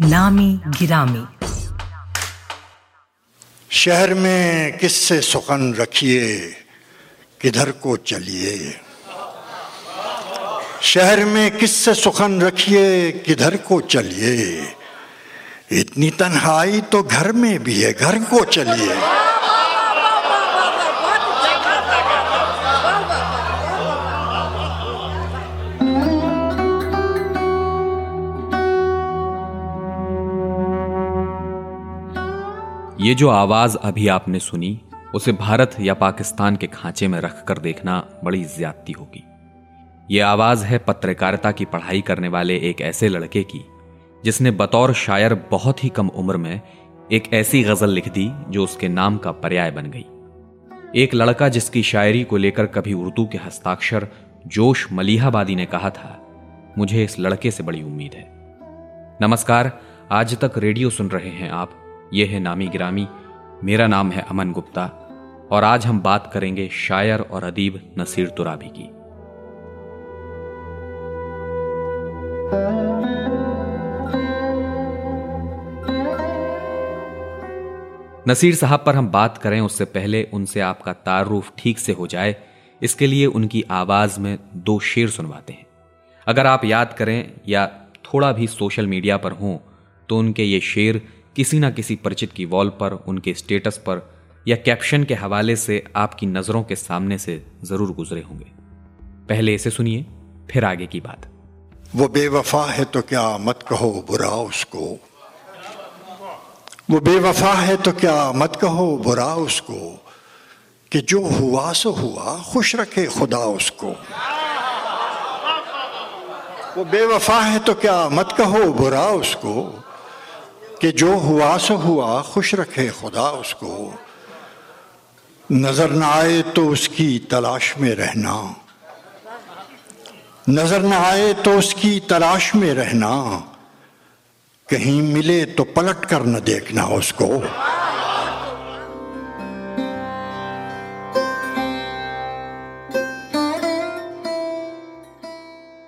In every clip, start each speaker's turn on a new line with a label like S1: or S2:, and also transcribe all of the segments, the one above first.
S1: नामी गिरामी।
S2: शहर में किससे सुखन रखिए, किधर को चलिए? शहर में किससे सुखन रखिए, किधर को चलिए? इतनी तन्हाई तो घर में भी है, घर को चलिए।
S3: ये जो आवाज़ अभी आपने सुनी, उसे भारत या पाकिस्तान के खांचे में रखकर देखना बड़ी ज्यादती होगी। ये आवाज़ है पत्रकारिता की पढ़ाई करने वाले एक ऐसे लड़के की, जिसने बतौर शायर बहुत ही कम उम्र में एक ऐसी गज़ल लिख दी जो उसके नाम का पर्याय बन गई। एक लड़का जिसकी शायरी को लेकर कभी उर्दू के हस्ताक्षर जोश मलिहाबादी ने कहा था, मुझे इस लड़के से बड़ी उम्मीद है। नमस्कार, आज तक रेडियो सुन रहे हैं आप ये है नामी ग्रामी। मेरा नाम है अमन गुप्ता, और आज हम बात करेंगे शायर और अदीब नसीर तुराबी की। नसीर साहब पर हम बात करें, उससे पहले उनसे आपका तारुफ ठीक से हो जाए। इसके लिए उनकी आवाज़ में दो शेर सुनवाते हैं। अगर आप याद करें या थोड़ा भी सोशल मीडिया पर हों तो उनके ये शेर किसी ना किसी परिचित की वॉल पर, उनके स्टेटस पर या कैप्शन के हवाले से आपकी नज़रों के सामने से ज़रूर गुजरे होंगे। पहले इसे सुनिए, फिर आगे की बात।
S2: वो बेवफा है तो क्या मत कहो बुरा उसको? वो बेवफा है तो क्या मत कहो बुरा उसको? कि जो हुआ सो हुआ, खुश रखे खुदा उसको। वो बेवफा है तो क्या मत कहो बुरा उसको? कि जो हुआ सो हुआ, खुश रखे खुदा उसको। नज़र न आए तो उसकी तलाश में रहना। नज़र न आए तो उसकी तलाश में रहना। कहीं मिले तो पलट कर न देखना उसको।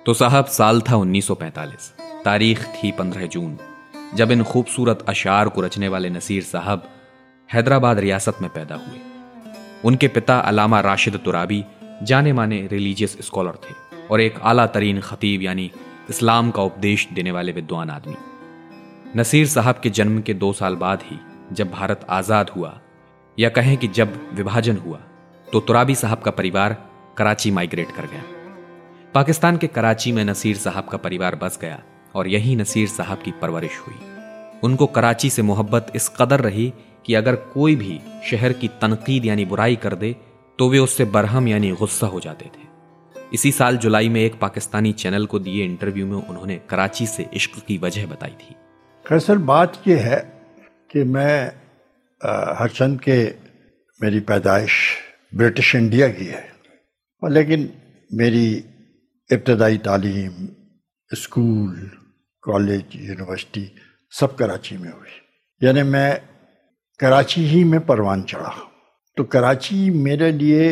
S3: तो साहब साल था 1945 तारीख थी 15 जून। जब इन खूबसूरत अशार को रचने वाले नसीर साहब हैदराबाद रियासत में पैदा हुए। उनके पिता अलामा राशिद तुराबी जाने माने रिलीजियस स्कॉलर थे और एक आला तरीन खतीब यानी इस्लाम का उपदेश देने वाले विद्वान आदमी। नसीर साहब के जन्म के दो साल बाद ही जब भारत आज़ाद हुआ या कहें कि जब विभाजन हुआ तो तुराबी साहब का परिवार कराची माइग्रेट कर गया। पाकिस्तान के कराची में नसीर साहब का परिवार बस गया और यही नसीर साहब की परवरिश हुई। उनको कराची से मोहब्बत इस कदर रही कि अगर कोई भी शहर की तनकीद यानी बुराई कर दे तो वे उससे बरहम यानी गुस्सा हो जाते थे। इसी साल जुलाई में एक पाकिस्तानी चैनल को दिए इंटरव्यू में उन्होंने कराची से इश्क की वजह बताई थी।
S2: दरअसल बात यह है कि मैं हरचंद के मेरी पैदाइश ब्रिटिश इंडिया की है, और लेकिन मेरी इब्तदाई तालीम, स्कूल कॉलेज यूनिवर्सिटी सब कराची में हुई। यानी मैं कराची ही में परवान चढ़ा। तो कराची मेरे लिए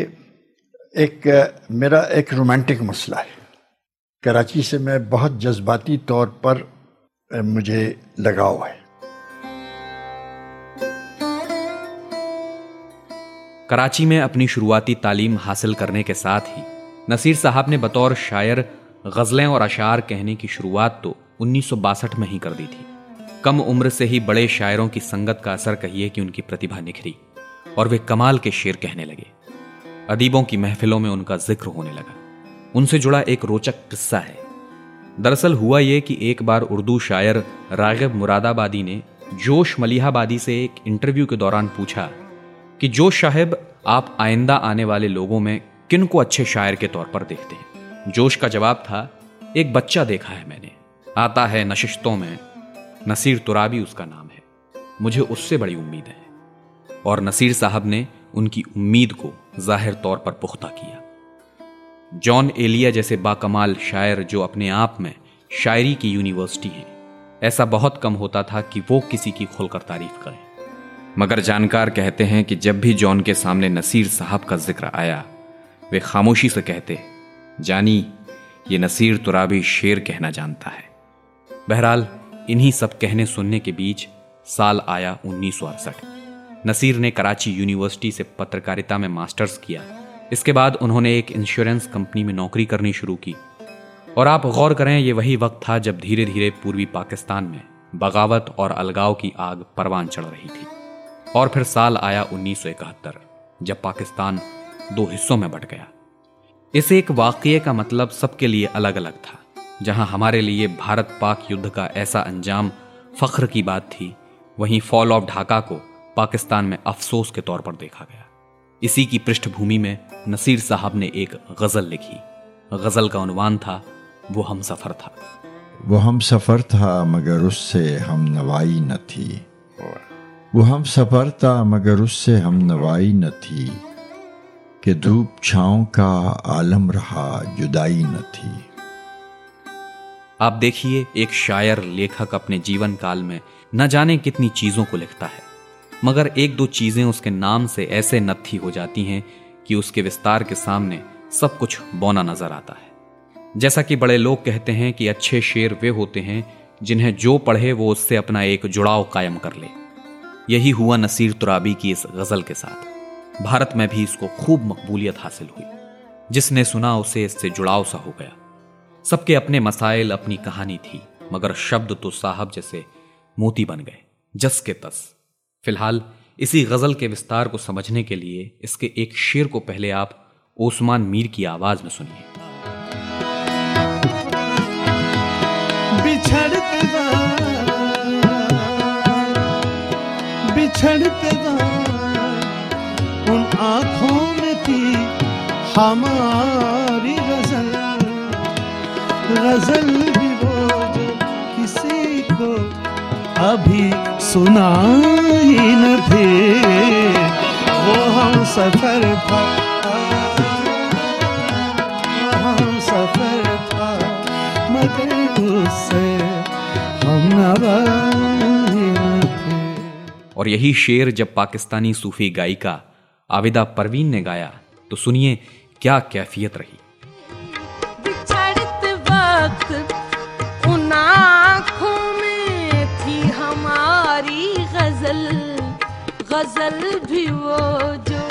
S2: एक, मेरा एक रोमांटिक मसला है। कराची से मैं बहुत जज्बाती तौर पर मुझे लगाव है।
S3: कराची में अपनी शुरुआती तालीम हासिल करने के साथ ही नसीर साहब ने बतौर शायर, गज़लें और अशार कहने की शुरुआत तो उन्नीस सौ बासठ में ही कर दी थी। कम उम्र से ही बड़े शायरों की संगत का असर कहिए कि उनकी प्रतिभा निखरी और वे कमाल के शेर कहने लगे। अदीबों की महफिलों में उनका ज़िक्र होने लगा। उनसे जुड़ा एक रोचक किस्सा है। दरअसल हुआ यह कि एक बार उर्दू शायर रागिब मुरादाबादी ने जोश मलिहाबादी से एक इंटरव्यू के दौरान पूछा कि जोश साहेब आप आइंदा आने वाले लोगों में किन को अच्छे शायर के तौर पर देखते हैं? जोश का जवाब था, एक बच्चा देखा है मैंने। आता है नशिश्तों में। नसीर तुराबी उसका नाम है। मुझे उससे बड़ी उम्मीद है। और नसीर साहब ने उनकी उम्मीद को ज़ाहिर तौर पर पुख्ता किया। जॉन एलिया जैसे बाकमाल शायर जो अपने आप में शायरी की यूनिवर्सिटी है, ऐसा बहुत कम होता था कि वो किसी की खुलकर तारीफ़ करें। मगर जानकार कहते हैं कि जब भी जॉन के सामने नसीर साहब का ज़िक्र आया, वे खामोशी से कहते, जानी, ये नसीर तुराबी शेर कहना जानता है। बहरहाल, इन्हीं सब कहने सुनने के बीच साल आया उन्नीस सौ अड़सठ। नसीर ने कराची यूनिवर्सिटी से पत्रकारिता में मास्टर्स किया। इसके बाद उन्होंने एक इंश्योरेंस कंपनी में नौकरी करनी शुरू की। और आप गौर करें, ये वही वक्त था जब धीरे धीरे पूर्वी पाकिस्तान में बगावत और अलगाव की आग परवान चढ़ रही थी। और फिर साल आया उन्नीस सौ इकहत्तर, जब पाकिस्तान दो हिस्सों में बट गया। इस एक वाक्य का मतलब सबके लिए अलग अलग था। जहाँ हमारे लिए भारत पाक युद्ध का ऐसा अंजाम फख्र की बात थी, वहीं फॉल ऑफ़ ढाका को पाकिस्तान में अफसोस के तौर पर देखा गया। इसी की पृष्ठभूमि में नसीर साहब ने एक गज़ल लिखी। गज़ल का उनवान था, वो हम सफ़र था।
S4: वो हम सफ़र था, मगर उससे हम नवाई न थी। वो हम सफ़र था, मगर उससे हम नवाई न थी। कि धूप छाओ का आलम रहा, जुदाई न थी।
S3: आप देखिए, एक शायर लेखक अपने जीवन काल में न जाने कितनी चीज़ों को लिखता है। मगर एक दो चीज़ें उसके नाम से ऐसे नत्थी हो जाती हैं कि उसके विस्तार के सामने सब कुछ बौना नज़र आता है। जैसा कि बड़े लोग कहते हैं कि अच्छे शेर वे होते हैं जिन्हें जो पढ़े वो उससे अपना एक जुड़ाव कायम कर ले। यही हुआ नसीर तुराबी की इस गज़ल के साथ। भारत में भी इसको खूब मकबूलियत हासिल हुई। जिसने सुना उसे इससे जुड़ाव सा हो गया। सबके अपने मसाइल, अपनी कहानी थी, मगर शब्द तो साहब जैसे मोती बन गए, जस के तस। फ़िलहाल, इसी गज़ल के विस्तार को समझने के लिए, इसके एक शेर को पहले आप ओस्मान मीर की आवाज़ में सुनिए।
S5: उन आँखों में थी हमारी। गज़ल भी वो जो किसी को अभी सुनाई न थे। वो हम सफ़र था। सफ़र
S3: और यही शेर जब पाकिस्तानी सूफी गायिका आविदा परवीन ने गाया तो सुनिए क्या कैफियत रही।
S6: गज़ल गज़ल भी वो जो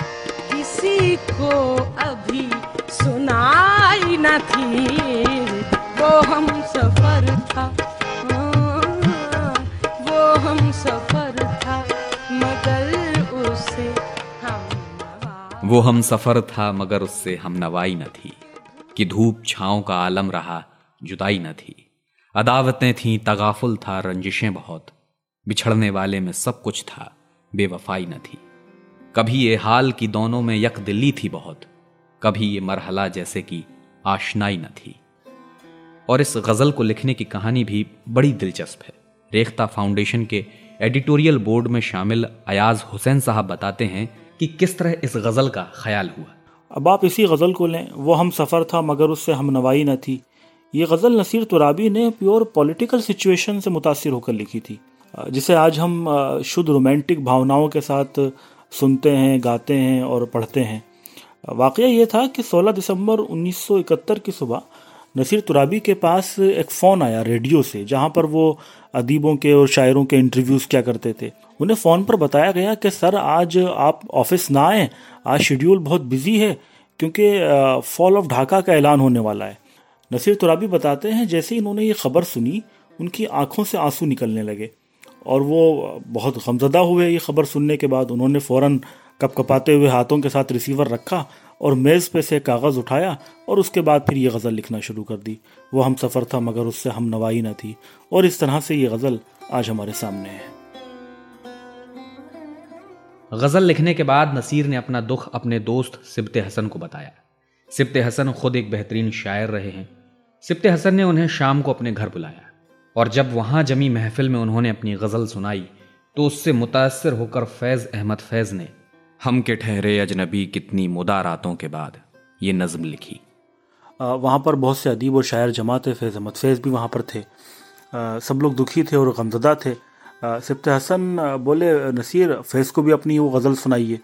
S6: किसी को अभी सुनाई न थी। वो हम सफ़र था वो हम सफ़र था, मगर उससे हम
S3: वो हम सफ़र था, मगर उससे हम नवाई न थी। कि धूप छाओं का आलम रहा, जुदाई न थी। अदावतें थीं, तगाफुल था, रंजिशें बहुत। बिछड़ने वाले में सब कुछ था, बेवफाई न थी। कभी ये हाल की दोनों में यक दिल्ली थी बहुत, कभी ये मरहला जैसे कि आशनाई न थी। और इस गज़ल को लिखने की कहानी भी बड़ी दिलचस्प है। रेख्ता फाउंडेशन के एडिटोरियल बोर्ड में शामिल अयाज हुसैन साहब बताते हैं कि किस तरह इस गज़ल का ख्याल हुआ।
S7: अब आप इसी गज़ल को लें, वो हम सफ़र था मगर उससे हम नवाई न थी। ये गज़ल नसीर तुराबी ने प्योर पॉलिटिकल सिचुएशन से मुतासर होकर लिखी थी। जिसे आज हम शुद्ध रोमांटिक भावनाओं के साथ सुनते हैं, गाते हैं और पढ़ते हैं। वाक़ ये था कि 16 दिसंबर 1971 की सुबह नसीर तुराबी के पास एक फ़ोन आया रेडियो से, जहाँ पर वो अदीबों के और शायरों के इंटरव्यूज़ क्या करते थे। उन्हें फ़ोन पर बताया गया कि, सर, आज आप ऑफ़िस ना आए, आज शेड्यूल बहुत बिज़ी है, क्योंकि फॉल ऑफ़ ढाका का ऐलान होने वाला है। नसीर तुराबी बताते हैं, जैसे ही इन्होंने ये खबर सुनी, उनकी आँखों से आँसू निकलने लगे। और वो बहुत गमजदा हुए ये खबर सुनने के बाद उन्होंने फ़ौरन कपकपाते हुए हाथों के साथ रिसीवर रखा और मेज़ पे से कागज़ उठाया और उसके बाद फिर ये गज़ल लिखना शुरू कर दी। वो हम सफ़र था, मगर उससे हम नवाई न थी। और इस तरह से ये गज़ल आज हमारे सामने है।
S3: गज़ल लिखने के बाद नसीर ने अपना दुख अपने दोस्त सिबत हसन को बताया। सिबत हसन खुद एक बेहतरीन शायर रहे हैं। सिबत हसन ने उन्हें शाम को अपने घर बुलाया। और जब वहाँ जमी महफिल में उन्होंने अपनी गज़ल सुनाई तो उससे मुतासर होकर फैज़ अहमद फैज़ ने हम के ठहरे अजनबी कितनी मुदा रातों के बाद ये नज़म लिखी।
S7: वहाँ पर बहुत से अदीब और शायर जमा थे फैज़ अहमद फैज़ भी वहाँ पर थे। आ, सब लोग दुखी थे और गमजदा थे। सिप्त हसन बोले नसीर फैज़ को भी अपनी वो गज़ल सुनाइए।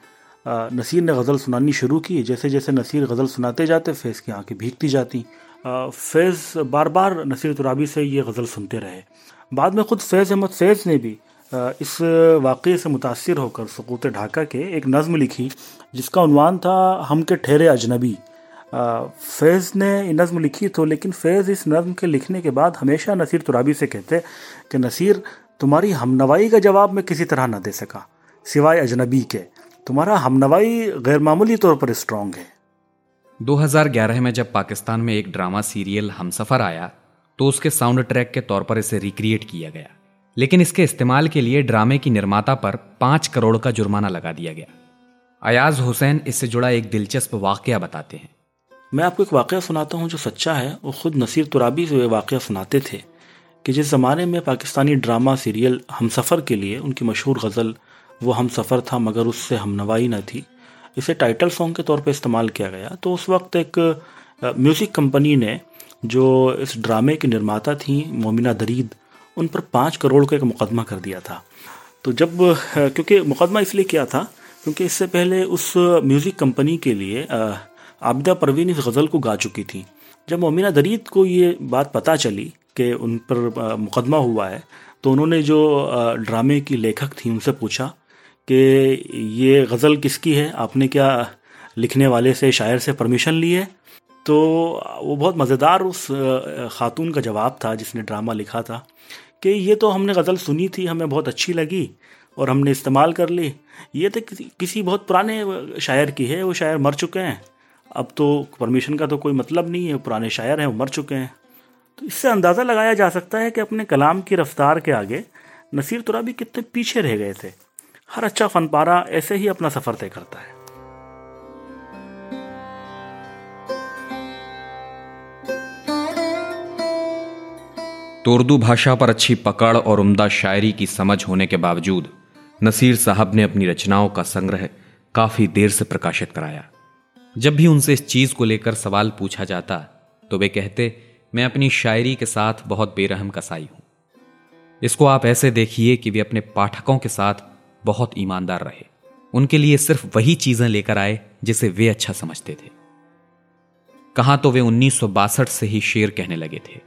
S7: नसीर ने गज़ल सुनानी शुरू की जैसे जैसे नसीर गज़ल सुनाते जाते फैज़ की आँखें भीगती जाती। फैज़ बार बार नसीर तुराबी से ये गज़ल सुनते रहे। बाद में ख़ुद फैज़ अहमद फैज़ ने भी इस वाक़े से मुतासर होकर सकूत ढाका के एक नज़म लिखी, जिसका उनवान था हम के ठहरे अजनबी। फैज़ ने नज़म लिखी तो लेकिन फैज़ इस नज़म के लिखने के बाद हमेशा नसीर तुराबी से कहते कि, नसीर, तुम्हारी हमनवाई का जवाब मैं किसी तरह ना दे सका, सिवाय अजनबी के। तुम्हारा हमनवाई गैर मामूली तौर पर स्ट्रांग है।
S3: 2011 में जब पाकिस्तान में एक ड्रामा सीरियल हम सफ़र आया तो उसके साउंड ट्रैक के तौर पर इसे रिक्रिएट किया गया। लेकिन इसके इस्तेमाल के लिए ड्रामे की निर्माता पर पाँच करोड़ का जुर्माना लगा दिया गया। अयाज हुसैन इससे जुड़ा एक दिलचस्प वाक्य बताते हैं।
S7: मैं आपको एक वाक़ सुनाता हूँ जो सच्चा है। वो खुद नसीर तुराबी से वाक़ सुनाते थे कि जिस ज़माने में पाकिस्तानी ड्रामा सीरियल हम सफ़र के लिए उनकी मशहूर गज़ल, वो हम सफ़र था मगर उससे हमनवाई न थी। इसे टाइटल सॉन्ग के तौर पर इस्तेमाल किया गया तो उस वक्त एक म्यूज़िक कंपनी ने जो इस ड्रामे की निर्माता थी, मोमिना दरीद, उन पर पाँच करोड़ का एक मुकदमा कर दिया था। तो जब क्योंकि मुकदमा इसलिए किया था, क्योंकि इससे पहले उस म्यूज़िक कंपनी के लिए आबिदा परवीन इस गज़ल को गा चुकी थी। जब मोमिना दरीद को ये बात पता चली कि उन पर मुकदमा हुआ है तो उन्होंने जो ड्रामे की लेखक थी, उनसे पूछा कि ये गज़ल किसकी है? आपने क्या लिखने वाले से शायर से परमिशन ली है? तो वो बहुत मज़ेदार उस ख़ातून का जवाब था जिसने ड्रामा लिखा था कि ये तो हमने गज़ल सुनी थी हमें बहुत अच्छी लगी और हमने इस्तेमाल कर ली। ये तो किसी, बहुत पुराने शायर की है वो शायर मर चुके हैं। अब तो परमिशन का तो कोई मतलब नहीं है पुराने शायर हैं वो मर चुके हैं। तो इससे अंदाज़ा लगाया जा सकता है कि अपने कलाम की रफ्तार के आगे नसीर तुरा भी कितने पीछे रह गए थे। हर अच्छा फनपारा ऐसे ही अपना सफ़र तय करता है।
S3: तो उर्दू भाषा पर अच्छी पकड़ और उम्दा शायरी की समझ होने के बावजूद, नसीर साहब ने अपनी रचनाओं का संग्रह काफ़ी देर से प्रकाशित कराया। जब भी उनसे इस चीज़ को लेकर सवाल पूछा जाता तो वे कहते, मैं अपनी शायरी के साथ बहुत बेरहम कसाई हूँ। इसको आप ऐसे देखिए कि वे अपने पाठकों के साथ बहुत ईमानदार रहे। उनके लिए सिर्फ़ वही चीज़ें लेकर आए जिसे वे अच्छा समझते थे। कहाँ तो वे उन्नीस से ही शेर कहने लगे थे।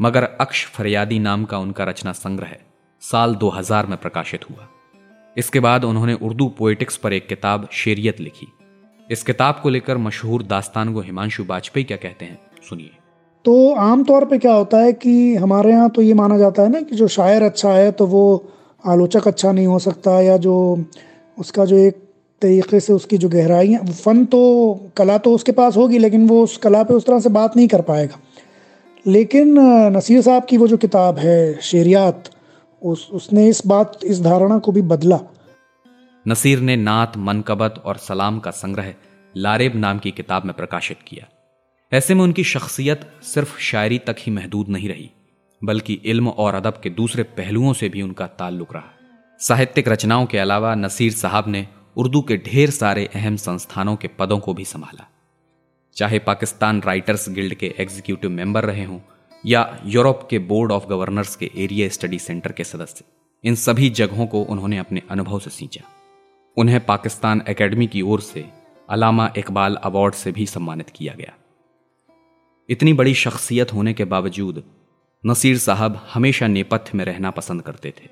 S3: मगर अक्ष फरियादी नाम का उनका रचना संग्रह साल 2000 में प्रकाशित हुआ। इसके बाद उन्होंने उर्दू पोएटिक्स पर एक किताब, शेरियत, लिखी। इस किताब को लेकर मशहूर दास्तान को हिमांशु वाजपेयी क्या कहते हैं, सुनिए।
S8: तो आमतौर पे क्या होता है कि हमारे यहाँ तो ये माना जाता है ना कि जो शायर अच्छा है तो वो आलोचक अच्छा नहीं हो सकता या जो उसका जो एक तरीके से उसकी जो गहराई है फन तो कला तो उसके पास होगी, लेकिन वो उस कला पे उस तरह से बात नहीं कर पाएगा। लेकिन नसीर साहब की वो जो किताब है, शेरियात, उस, उसने इस बात, इस धारणा को भी बदला।
S3: नसीर ने नात, मनकबत और सलाम का संग्रह लारेब नाम की किताब में प्रकाशित किया। ऐसे में उनकी शख्सियत सिर्फ़ शायरी तक ही महदूद नहीं रही। बल्कि इल्म और अदब के दूसरे पहलुओं से भी उनका ताल्लुक रहा। साहित्यिक रचनाओं के अलावा नसीर साहब ने उर्दू के ढेर सारे अहम संस्थानों के पदों को भी संभाला। चाहे पाकिस्तान राइटर्स गिल्ड के एग्जीक्यूटिव मेंबर रहे हों या यूरोप के बोर्ड ऑफ़ गवर्नर्स के एरिया स्टडी सेंटर के सदस्य, इन सभी जगहों को उन्होंने अपने अनुभव से सींचा। उन्हें पाकिस्तान एकेडमी की ओर से अलामा इकबाल अवार्ड से भी सम्मानित किया गया। इतनी बड़ी शख्सियत होने के बावजूद नसीर साहब हमेशा नेपथ्य में रहना पसंद करते थे।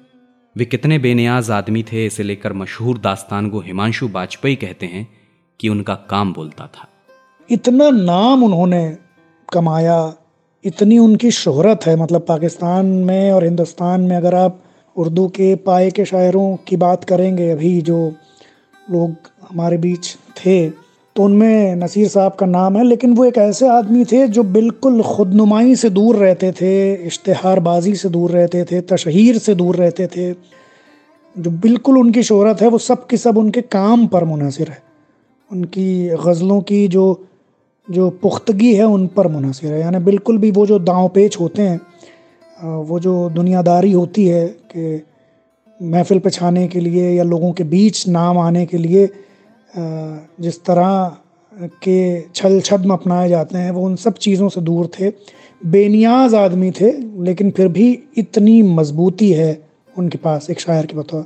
S3: वे कितने बेनियाज आदमी थे, इसे लेकर मशहूर दास्तान को हिमांशु वाजपेयी कहते हैं कि उनका काम बोलता था।
S8: इतना नाम उन्होंने कमाया, इतनी उनकी शोहरत है मतलब पाकिस्तान में और हिंदुस्तान में अगर आप उर्दू के पाए के शायरों की बात करेंगे, अभी जो लोग हमारे बीच थे तो उनमें नसीर साहब का नाम है, लेकिन वो एक ऐसे आदमी थे जो बिल्कुल खुदनुमाई से दूर रहते थे, इश्तहारबाजी से दूर रहते थे, तशहर से दूर रहते थे। जो बिल्कुल उनकी शोहरत है, वो सब की सब उनके काम पर मुनसर है। उनकी गज़लों की जो जो पुख्तगी है, उन पर मुनसर है। यानी बिल्कुल भी वो जो दाव पेच होते हैं वो जो दुनियादारी होती है कि महफिल पे छाने के लिए या लोगों के बीच नाम आने के लिए जिस तरह के छल छद्म अपनाए जाते हैं, वो उन सब चीज़ों से दूर थे। बेनियाज आदमी थे, लेकिन फिर भी इतनी मजबूती है उनके पास एक शायर के बतौर।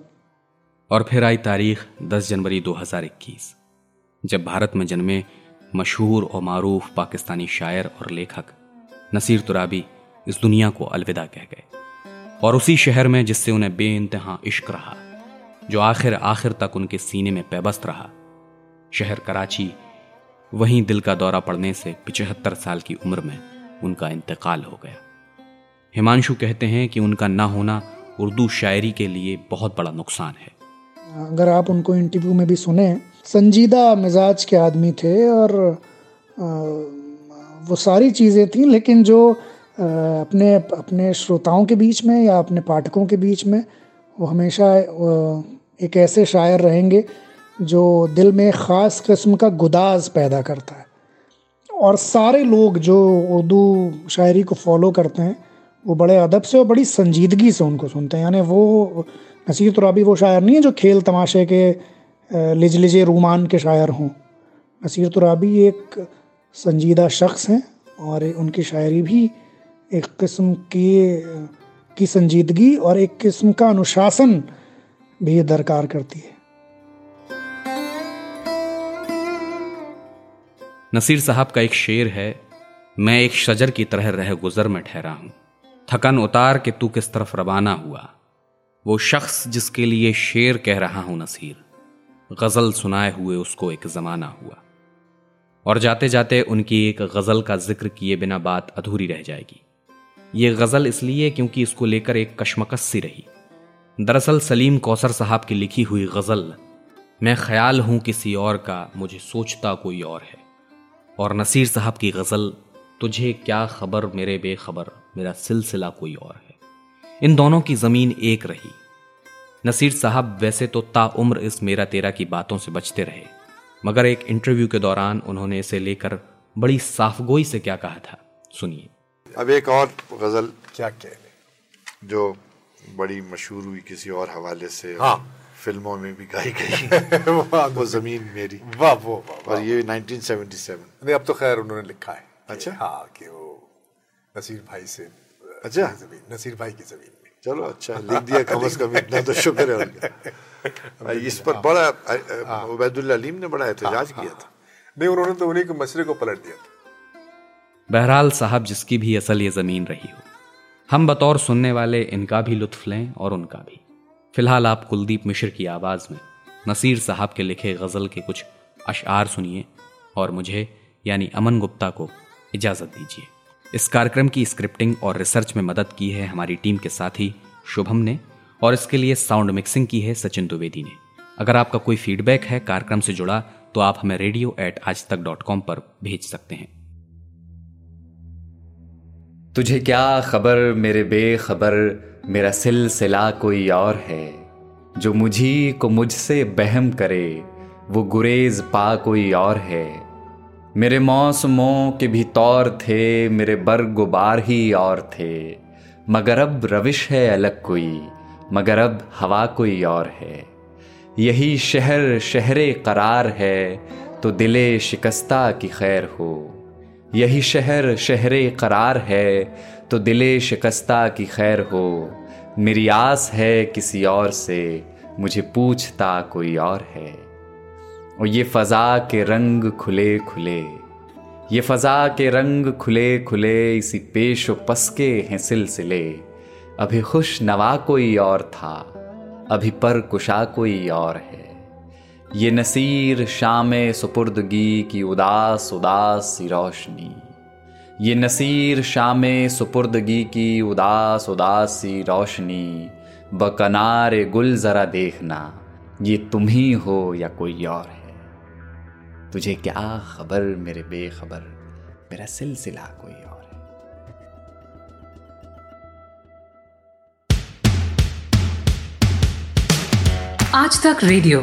S3: और फिर आई तारीख 10 जनवरी 2021 जब भारत में जन्मे मशहूर और मारूफ पाकिस्तानी शायर और लेखक नसीर तुराबी इस दुनिया को अलविदा कह गए। और उसी शहर में जिससे उन्हें बे इश्क रहा, जो आखिर आखिर तक उनके सीने में पैबस्त रहा शहर कराची। वहीं दिल का दौरा पड़ने से पिचहत्तर साल की उम्र में उनका इंतकाल हो गया। हिमांशु कहते हैं कि उनका ना होना उर्दू शायरी के लिए बहुत बड़ा नुकसान है।
S8: अगर आप उनको इंटरव्यू में भी सुने, संजीदा मिजाज के आदमी थे और वो सारी चीज़ें थी, लेकिन जो अपने अपने श्रोताओं के बीच में या अपने पाठकों के बीच में, वो हमेशा एक ऐसे शायर रहेंगे जो दिल में ख़ास किस्म का गुदाज पैदा करता है। और सारे लोग जो उर्दू शायरी को फॉलो करते हैं, वो बड़े अदब से और बड़ी संजीदगी से उनको सुनते हैं। यानी वो, नसीर तुराबी, वो शायर नहीं है जो खेल तमाशे के लिज लिजे रूमान के शायर हों। नसीर तुराबी एक संजीदा शख्स हैं और उनकी शायरी भी एक किस्म की की संजीदगी और एक किस्म का अनुशासन भी दरकार करती है।
S3: नसीर साहब का एक शेर है, मैं एक शजर की तरह रह गुजर में ठहरा हूँ। थकन उतार के तू किस तरफ़ रवाना हुआ? वो शख्स जिसके लिए शेर कह रहा हूँ नसीर, गज़ल सुनाए हुए उसको एक जमाना हुआ। और जाते जाते उनकी एक गज़ल का ज़िक्र किए बिना बात अधूरी रह जाएगी। ये गज़ल इसलिए क्योंकि इसको लेकर एक कशमकश सी रही। दरअसल सलीम कौसर साहब की लिखी हुई गज़ल, मैं ख्याल हूँ किसी और का, मुझे सोचता कोई और है। और नसीर साहब की गज़ल तुझे क्या खबर मेरे बेखबर? मेरा सिलसिला कोई और है। इन दोनों की ज़मीन एक रही। नसीर साहब वैसे तो ताउम्र इस मेरा तेरा की बातों से बचते रहे। मगर एक इंटरव्यू के दौरान उन्होंने इसे लेकर बड़ी साफगोई से क्या कहा था सुनिए।
S9: अब एक और गज़ल क्या कहने जो बड़ी मशहूर हुई किसी और हवाले से। हाँ। फ़िल्मों में भी गाई गई वो ज़मीन मेरी।
S10: वाह वो
S9: और ये 1977
S10: नहीं अब तो खैर उन्होंने लिखा है
S9: अच्छा।
S10: हाँ कि वो नसीर भाई से
S9: अच्छा।
S10: ज़मीन नसीर भाई की ज़मीन में।
S9: चलो अच्छा लिख दिया कम अज कम इतना तो शुक्र है उनका। इस पर बड़ा हाँ। उबैदुल्ला अलीम ने बड़ा एहतजाज हाँ, किया था।
S10: हाँ। नहीं उन्होंने तो उन्हीं के मसले को पलट दिया था।
S3: बहरहाल साहब जिसकी भी असल ये ज़मीन रही हो हम बतौर सुनने वाले इनका भी लुत्फ लें और उनका भी। फ़िलहाल आप कुलदीप मिश्र की आवाज़ में नसीर साहब के लिखे गज़ल के कुछ अशार सुनिए और मुझे, यानी अमन गुप्ता को इजाज़त दीजिए। इस कार्यक्रम की स्क्रिप्टिंग और रिसर्च में मदद की है हमारी टीम के साथी शुभम ने और इसके लिए साउंड मिक्सिंग की है सचिन द्विवेदी ने। अगर आपका कोई फीडबैक है कार्यक्रम से जुड़ा तो आप हमें रेडियो एट आज तक डॉट कॉम पर भेज सकते हैं।
S11: तुझे क्या खबर मेरे बेखबर? मेरा सिलसिला कोई और है। जो मुझी को मुझसे बहम करे, वो गुरेज पा कोई और है। मेरे मौसमों के भी तौर थे, मेरे बरगुबार ही और थे। मगर अब रविश है अलग कोई, मगर अब हवा कोई और है। यही शहर, शहरे करार है तो दिले शिकस्ता की खैर हो। यही शहर शहरे करार है तो दिले शिकस्ता की खैर हो। मेरी आस है किसी और से, मुझे पूछता कोई और है। और ये फ़ज़ा के रंग खुले खुले, ये फ़ज़ा के रंग खुले खुले, इसी पेश व पस के हैं सिलसिले। अभी खुश नवा कोई और था, अभी पर कुशा कोई और है। ये नसीर शाम सुपुर्दगी की उदास उदास सी रोशनी। ये नसीर शाम सुपुर्दगी की उदास उदास सी रोशनी। बकनार गुल ज़रा देखना, ये तुम ही हो या कोई और है? तुझे क्या खबर मेरे बेखबर? मेरा सिलसिला कोई और
S1: आज तक रेडियो